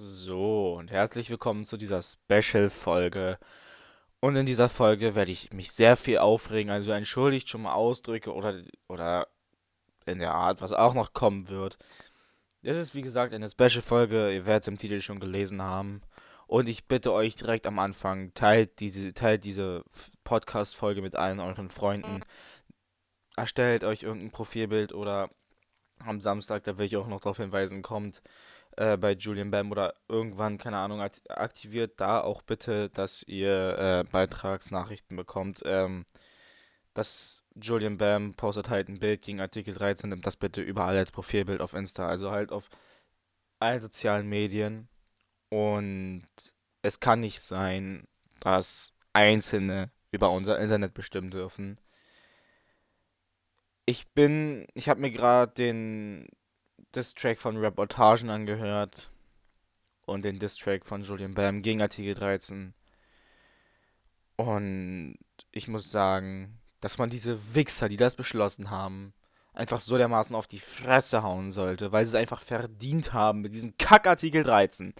So, und herzlich willkommen zu dieser Special-Folge. Und in dieser Folge werde ich mich sehr viel aufregen, also entschuldigt schon mal Ausdrücke oder, oder in der Art, was auch noch kommen wird. Das ist wie gesagt eine Special-Folge, ihr werdet es im Titel schon gelesen haben. Und ich bitte euch direkt am Anfang, teilt diese, teilt diese Podcast-Folge mit allen euren Freunden. Erstellt euch irgendein Profilbild oder am Samstag, da will ich auch noch darauf hinweisen, kommt äh, bei Julian Bam oder irgendwann, keine Ahnung, aktiviert da auch bitte, dass ihr äh, Beitragsnachrichten bekommt. Ähm, dass Julian Bam postet halt ein Bild gegen Artikel 13, nimmt das bitte überall als Profilbild auf Insta, also halt auf allen sozialen Medien. Und es kann nicht sein, dass Einzelne über unser Internet bestimmen dürfen. Ich bin, ich habe mir gerade den Distrack von Reportagen angehört und den Distrack von Julian Bam gegen Artikel 13. Und ich muss sagen, dass man diese Wichser, die das beschlossen haben, einfach so dermaßen auf die Fresse hauen sollte, weil sie es einfach verdient haben mit diesem Kackartikel 13.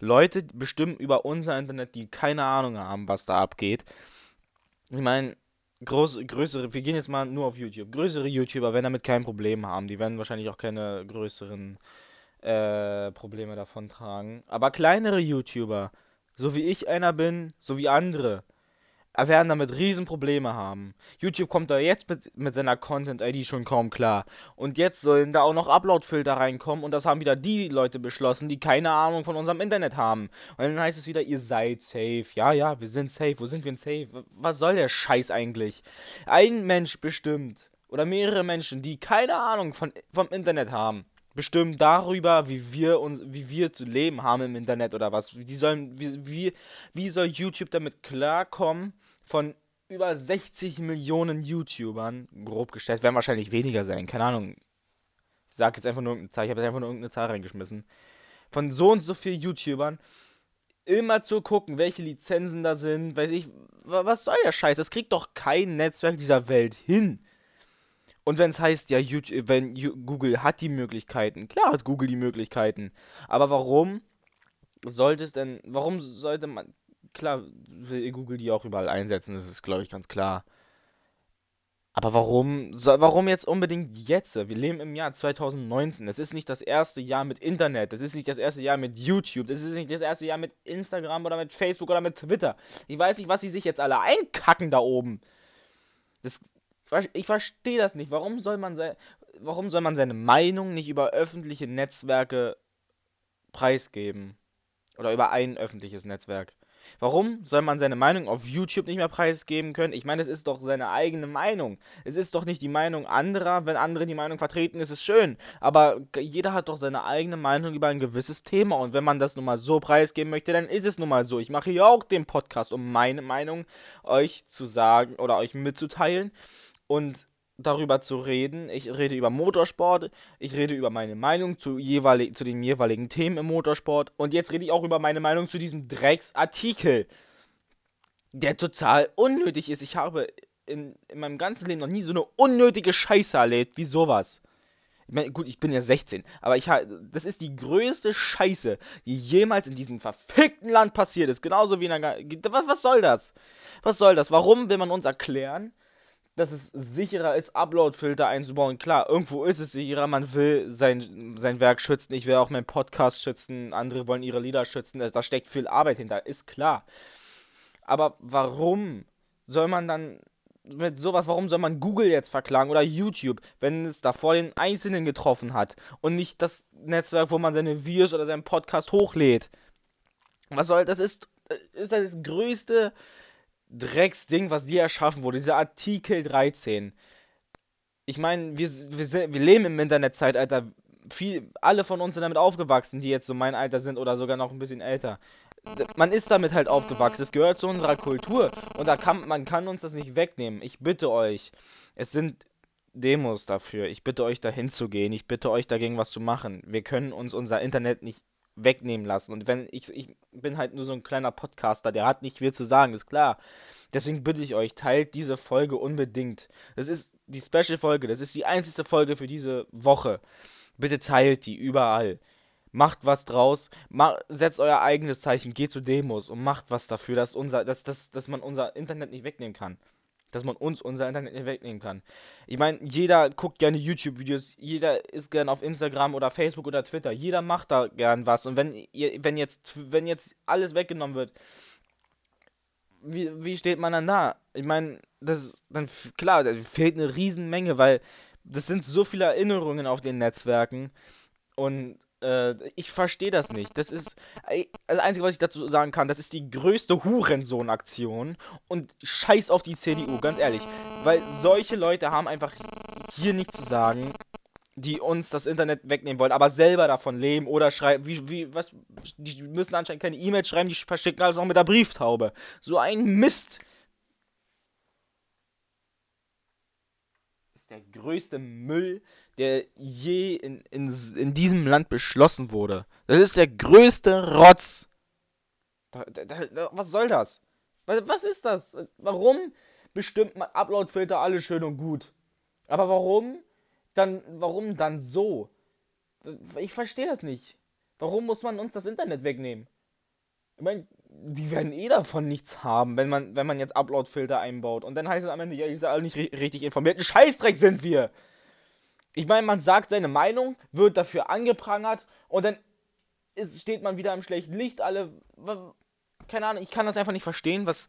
Leute bestimmen über unser Internet, die keine Ahnung haben, was da abgeht. Ich meine, groß, größere, wir gehen jetzt mal nur auf YouTube. Größere YouTuber werden damit kein Problem haben. Die werden wahrscheinlich auch keine größeren äh, Probleme davon tragen. Aber kleinere YouTuber, so wie ich einer bin, so wie andere, werden damit Riesenprobleme haben. YouTube kommt da jetzt mit, mit seiner Content-ID schon kaum klar. Und jetzt sollen da auch noch Upload-Filter reinkommen und das haben wieder die Leute beschlossen, die keine Ahnung von unserem Internet haben. Und dann heißt es wieder, ihr seid safe. Ja, ja, wir sind safe. Wo sind wir denn safe? Was soll der Scheiß eigentlich? Ein Mensch bestimmt oder mehrere Menschen, die keine Ahnung von, vom Internet haben, bestimmen darüber, wie wir uns, wie wir zu leben haben im Internet oder was. Die sollen, wie, wie, wie soll YouTube damit klarkommen? Von über 60 Millionen YouTubern, grob gestellt, werden wahrscheinlich weniger sein, keine Ahnung. Ich sag jetzt einfach nur irgendeine Zahl, ich habe jetzt einfach nur irgendeine Zahl reingeschmissen. Von so und so vielen YouTubern immer zu gucken, welche Lizenzen da sind, weiß ich, was soll der Scheiß? Das kriegt doch kein Netzwerk dieser Welt hin. Und wenn es heißt, ja, YouTube, wenn Google hat die Möglichkeiten, klar hat Google die Möglichkeiten, aber warum sollte es denn, warum sollte man, klar will Google die auch überall einsetzen, das ist, glaube ich, ganz klar. Aber warum, so, warum jetzt unbedingt jetzt? Wir leben im Jahr 2019. Das ist nicht das erste Jahr mit Internet. Das ist nicht das erste Jahr mit YouTube. Das ist nicht das erste Jahr mit Instagram oder mit Facebook oder mit Twitter. Ich weiß nicht, was sie sich jetzt alle einkacken da oben. Das, ich verstehe das nicht. Warum soll man, se warum soll man seine Meinung nicht über öffentliche Netzwerke preisgeben? Oder über ein öffentliches Netzwerk? Warum soll man seine Meinung auf YouTube nicht mehr preisgeben können? Ich meine, es ist doch seine eigene Meinung. Es ist doch nicht die Meinung anderer. Wenn andere die Meinung vertreten, ist es schön. Aber jeder hat doch seine eigene Meinung über ein gewisses Thema. Und wenn man das nun mal so preisgeben möchte, dann ist es nun mal so. Ich mache hier auch den Podcast, um meine Meinung euch zu sagen oder euch mitzuteilen. Und darüber zu reden. Ich rede über Motorsport, ich rede über meine Meinung zu, jeweilig, zu den jeweiligen Themen im Motorsport und jetzt rede ich auch über meine Meinung zu diesem Drecksartikel, der total unnötig ist. Ich habe in, in meinem ganzen Leben noch nie so eine unnötige Scheiße erlebt wie sowas. Ich meine, gut, ich bin ja 16, aber ich das ist die größte Scheiße, die jemals in diesem verfickten Land passiert ist. Genauso wie in einer. Was, was soll das? Was soll das? Warum will man uns erklären, dass es sicherer ist, Upload-Filter einzubauen. Klar, irgendwo ist es sicherer, man will sein, sein Werk schützen, ich will auch meinen Podcast schützen, andere wollen ihre Lieder schützen, da steckt viel Arbeit hinter, ist klar. Aber warum soll man dann mit sowas, warum soll man Google jetzt verklagen oder YouTube, wenn es davor den Einzelnen getroffen hat und nicht das Netzwerk, wo man seine Videos oder seinen Podcast hochlädt? Was soll, das ist, ist das größte Drecksding, was dir erschaffen wurde, dieser Artikel 13. Ich meine, wir, wir, wir leben im Internetzeitalter. Viel, alle von uns sind damit aufgewachsen, die jetzt so mein Alter sind oder sogar noch ein bisschen älter. Man ist damit halt aufgewachsen. Es gehört zu unserer Kultur. Und da kann, man kann uns das nicht wegnehmen. Ich bitte euch. Es sind Demos dafür. Ich bitte euch dahin zu gehen. Ich bitte euch dagegen was zu machen. Wir können uns unser Internet nicht wegnehmen lassen. Und wenn ich, ich bin halt nur so ein kleiner Podcaster, der hat nicht viel zu sagen, ist klar. Deswegen bitte ich euch, teilt diese Folge unbedingt. Das ist die Special-Folge, das ist die einzige Folge für diese Woche. Bitte teilt die überall. Macht was draus, ma setzt euer eigenes Zeichen, geht zu Demos und macht was dafür, dass, unser, dass, dass, dass man unser Internet nicht wegnehmen kann. Dass man uns unser Internet nicht wegnehmen kann. Ich meine, jeder guckt gerne YouTube-Videos, jeder ist gerne auf Instagram oder Facebook oder Twitter, jeder macht da gern was. Und wenn, wenn, jetzt, wenn jetzt alles weggenommen wird, wie, wie steht man dann da? Ich meine, das dann klar, da fehlt eine Riesenmenge, weil das sind so viele Erinnerungen auf den Netzwerken und äh, ich verstehe das nicht. Das ist das Einzige, was ich dazu sagen kann, das ist die größte Hurensohn-Aktion und scheiß auf die CDU, ganz ehrlich, weil solche Leute haben einfach hier nichts zu sagen die uns das Internet wegnehmen wollen, aber selber davon leben oder schreiben, wie, wie, was, die müssen anscheinend keine E-Mails schreiben, die verschicken alles noch mit der Brieftaube. So ein Mist. Ist der größte Müll, der je in, in, in diesem Land beschlossen wurde. Das ist der größte Rotz. Da, da, da, was soll das? Was, was ist das? Warum bestimmt man Uploadfilter alles schön und gut? Aber warum dann, warum dann so? Ich verstehe das nicht. Warum muss man uns das Internet wegnehmen? Ich meine, die werden eh davon nichts haben, wenn man, wenn man jetzt Upload-Filter einbaut. Und dann heißt es am Ende, ja, ihr seid alle nicht richtig informiert. Ein Scheißdreck sind wir! Ich meine, man sagt seine Meinung, wird dafür angeprangert und dann ist, steht man wieder im schlechten Licht. Alle, keine Ahnung, ich kann das einfach nicht verstehen, was,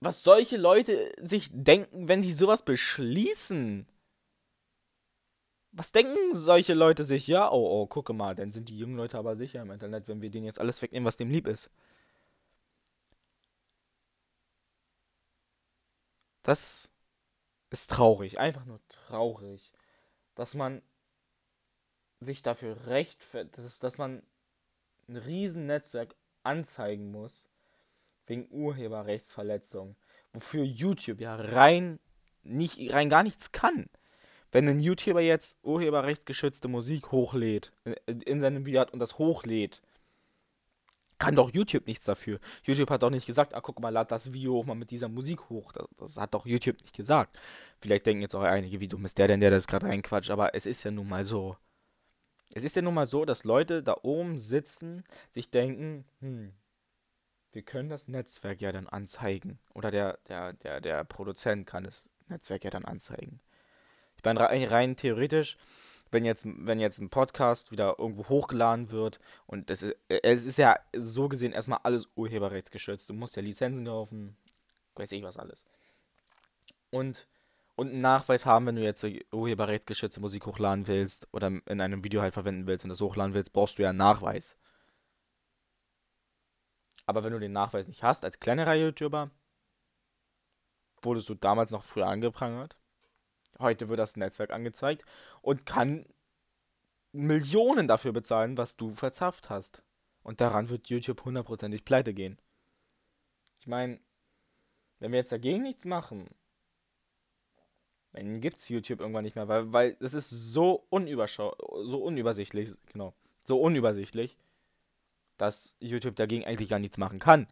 was solche Leute sich denken, wenn sie sowas beschließen. Was denken solche Leute sich? Ja, oh, oh, gucke mal, dann sind die jungen Leute aber sicher im Internet, wenn wir denen jetzt alles wegnehmen, was dem lieb ist. Das ist traurig, einfach nur traurig, dass man sich dafür recht, dass, dass man ein Riesennetzwerk anzeigen muss, wegen Urheberrechtsverletzung, wofür YouTube ja rein, nicht, rein gar nichts kann. Wenn ein YouTuber jetzt urheberrechtsgeschützte Musik hochlädt, in, in seinem Video hat und das hochlädt, kann doch YouTube nichts dafür. YouTube hat doch nicht gesagt, ah, guck mal, lad das Video hoch mal mit dieser Musik hoch. Das, das hat doch YouTube nicht gesagt. Vielleicht denken jetzt auch einige, wie dumm ist der denn, der das gerade reinquatscht, aber es ist ja nun mal so. Es ist ja nun mal so, dass Leute da oben sitzen, sich denken, hm, wir können das Netzwerk ja dann anzeigen. Oder der, der, der, der Produzent kann das Netzwerk ja dann anzeigen. Ich meine, rein, rein theoretisch, wenn jetzt, wenn jetzt ein Podcast wieder irgendwo hochgeladen wird und es ist, es ist ja so gesehen erstmal alles urheberrechtsgeschützt. Du musst ja Lizenzen kaufen, weiß ich was alles. Und, und einen Nachweis haben, wenn du jetzt urheberrechtsgeschützte Musik hochladen willst oder in einem Video halt verwenden willst und das hochladen willst, brauchst du ja einen Nachweis. Aber wenn du den Nachweis nicht hast, als kleinerer YouTuber, wurdest du damals noch früher angeprangert. Heute wird das Netzwerk angezeigt und kann Millionen dafür bezahlen, was du verzapft hast. Und daran wird YouTube hundertprozentig pleite gehen. Ich meine, wenn wir jetzt dagegen nichts machen, dann gibt es YouTube irgendwann nicht mehr, weil, weil es ist so unüberschau so unübersichtlich, genau, so unübersichtlich, dass YouTube dagegen eigentlich gar nichts machen kann.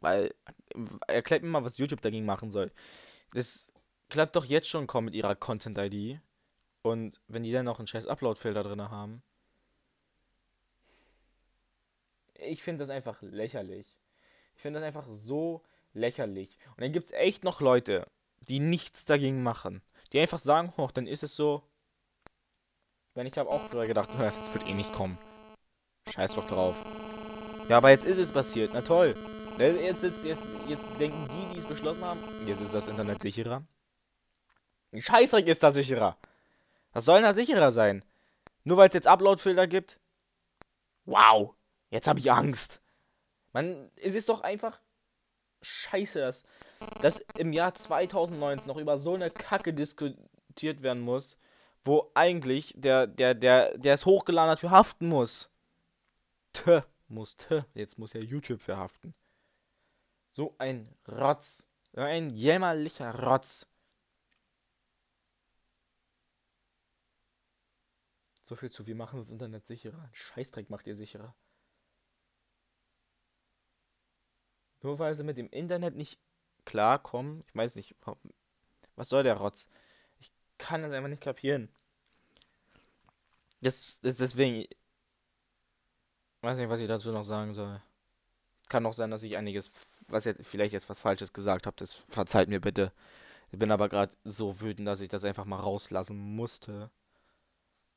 Weil, erklärt mir mal, was YouTube dagegen machen soll. Das klappt doch jetzt schon kaum mit ihrer Content-ID. Und wenn die dann noch einen scheiß Upload-Filter drin haben. Ich finde das einfach lächerlich. Ich finde das einfach so lächerlich. Und dann gibt es echt noch Leute, die nichts dagegen machen. Die einfach sagen, hoch, dann ist es so. Wenn ich habe auch früher gedacht, das wird eh nicht kommen. Scheiß doch drauf. Ja, aber jetzt ist es passiert. Na toll. Jetzt, jetzt, jetzt, jetzt denken die, die es beschlossen haben, jetzt ist das Internet sicherer. Ein Scheißdreck ist da sicherer. Was soll denn da sicherer sein? Nur weil es jetzt Upload-Filter gibt? Wow, jetzt habe ich Angst. Man, es ist doch einfach scheiße, dass, dass im Jahr 2019 noch über so eine Kacke diskutiert werden muss, wo eigentlich der, der, der, der es hochgeladen hat, für muss. Tö, muss, tö. Jetzt muss ja YouTube für haften. So ein Rotz. So ein jämmerlicher Rotz. So viel zu, wir machen das Internet sicherer. Ein Scheißdreck macht ihr sicherer. Nur weil sie mit dem Internet nicht klarkommen. Ich weiß nicht, was soll der Rotz? Ich kann das einfach nicht kapieren. Das ist deswegen. Weiß nicht, was ich dazu noch sagen soll. Kann auch sein, dass ich einiges, was jetzt vielleicht jetzt was Falsches gesagt habe. Das verzeiht mir bitte. Ich bin aber gerade so wütend, dass ich das einfach mal rauslassen musste.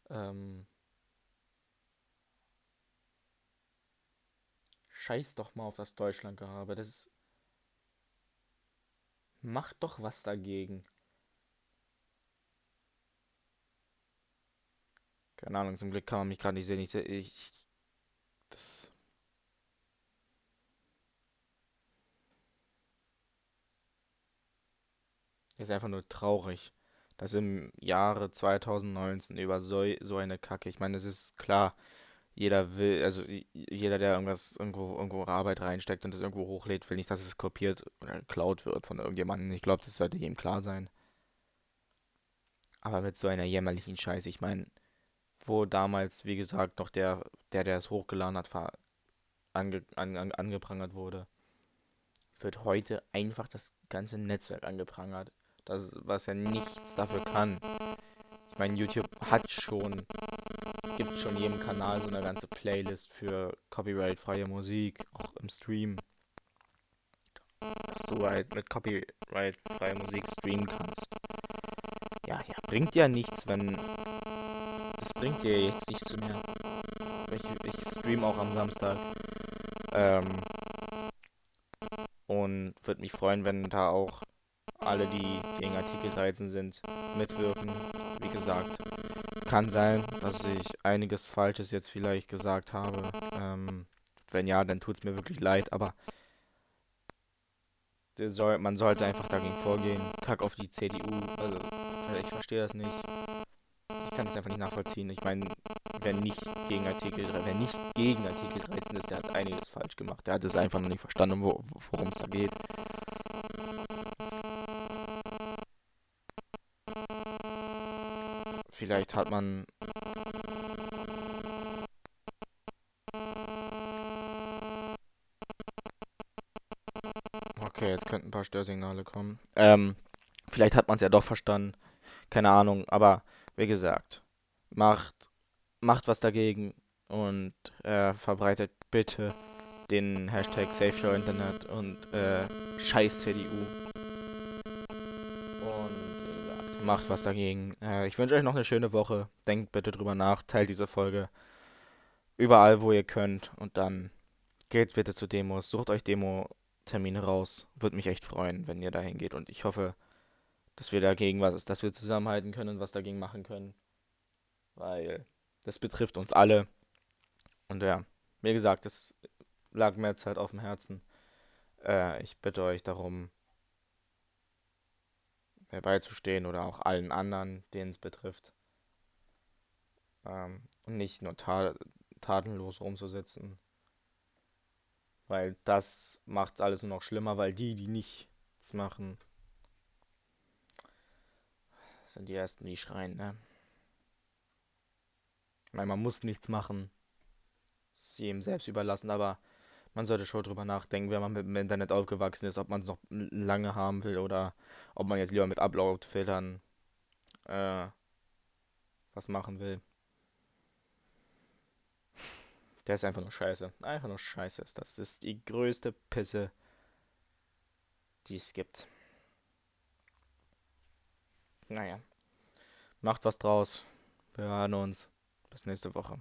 Ähm. Scheiß doch mal auf das Deutschlandgehabe. Das ist. Macht doch was dagegen. Keine Ahnung, zum Glück kann man mich gerade nicht sehen. Ich, ich, das ist einfach nur traurig, dass im Jahre 2019 über so, so eine Kacke, ich meine, es ist klar, jeder will, also jeder, der irgendwas irgendwo, irgendwo Arbeit reinsteckt und das irgendwo hochlädt, will nicht, dass es kopiert oder geklaut wird von irgendjemandem. Ich glaube, das sollte jedem klar sein. Aber mit so einer jämmerlichen Scheiße, ich meine, wo damals, wie gesagt, noch der, der, der es hochgeladen hat, ange, an, an, angeprangert wurde, wird heute einfach das ganze Netzwerk angeprangert. Das, was ja nichts dafür kann. Ich meine, YouTube hat schon, gibt schon jedem Kanal so eine ganze Playlist für copyright-freie Musik, auch im Stream. Dass du halt mit copyright-freier Musik streamen kannst. Ja, ja, bringt ja nichts, wenn bringt dir jetzt nichts mehr. Ich, ich stream auch am Samstag. Ähm, und würde mich freuen, wenn da auch alle, die gegen Artikel 13 sind, mitwirken. Wie gesagt, kann sein, dass ich einiges Falsches jetzt vielleicht gesagt habe. Ähm, wenn ja, dann tut es mir wirklich leid, aber man sollte einfach dagegen vorgehen. Kack auf die CDU. Also, ich verstehe das nicht kann es einfach nicht nachvollziehen. Ich meine, wer nicht gegen Artikel, wer nicht gegen Artikel 13 ist, der hat einiges falsch gemacht. Der hat es einfach noch nicht verstanden, wo, worum es da geht. Vielleicht hat man Okay, jetzt könnten ein paar Störsignale kommen. Ähm, vielleicht hat man es ja doch verstanden. Keine Ahnung, aber wie gesagt, macht, macht was dagegen und äh, verbreitet bitte den Hashtag Save Your Internet und äh, Scheiß CDU. Macht was dagegen. Äh, ich wünsche euch noch eine schöne Woche. Denkt bitte drüber nach, teilt diese Folge überall, wo ihr könnt. Und dann geht bitte zu Demos, sucht euch Demo-Termine raus. Würde mich echt freuen, wenn ihr dahin geht. Und ich hoffe, dass wir dagegen was ist, dass wir zusammenhalten können und was dagegen machen können. Weil das betrifft uns alle. Und ja, wie gesagt, das lag mir jetzt halt auf dem Herzen. Äh, ich bitte euch darum, mir beizustehen oder auch allen anderen, denen es betrifft. Ähm, und nicht nur ta tatenlos rumzusitzen. Weil das macht es alles nur noch schlimmer, weil die, die nichts machen, sind die ersten, die schreien, ne? Meine, man muss nichts machen. Es ist jedem selbst überlassen, aber man sollte schon drüber nachdenken, wenn man mit dem Internet aufgewachsen ist, ob man es noch lange haben will oder ob man jetzt lieber mit Upload-Filtern äh, was machen will. Der ist einfach nur scheiße. Einfach nur scheiße ist das. Das ist die größte Pisse, die es gibt. Naja. Macht was draus. Wir hören uns. Bis nächste Woche.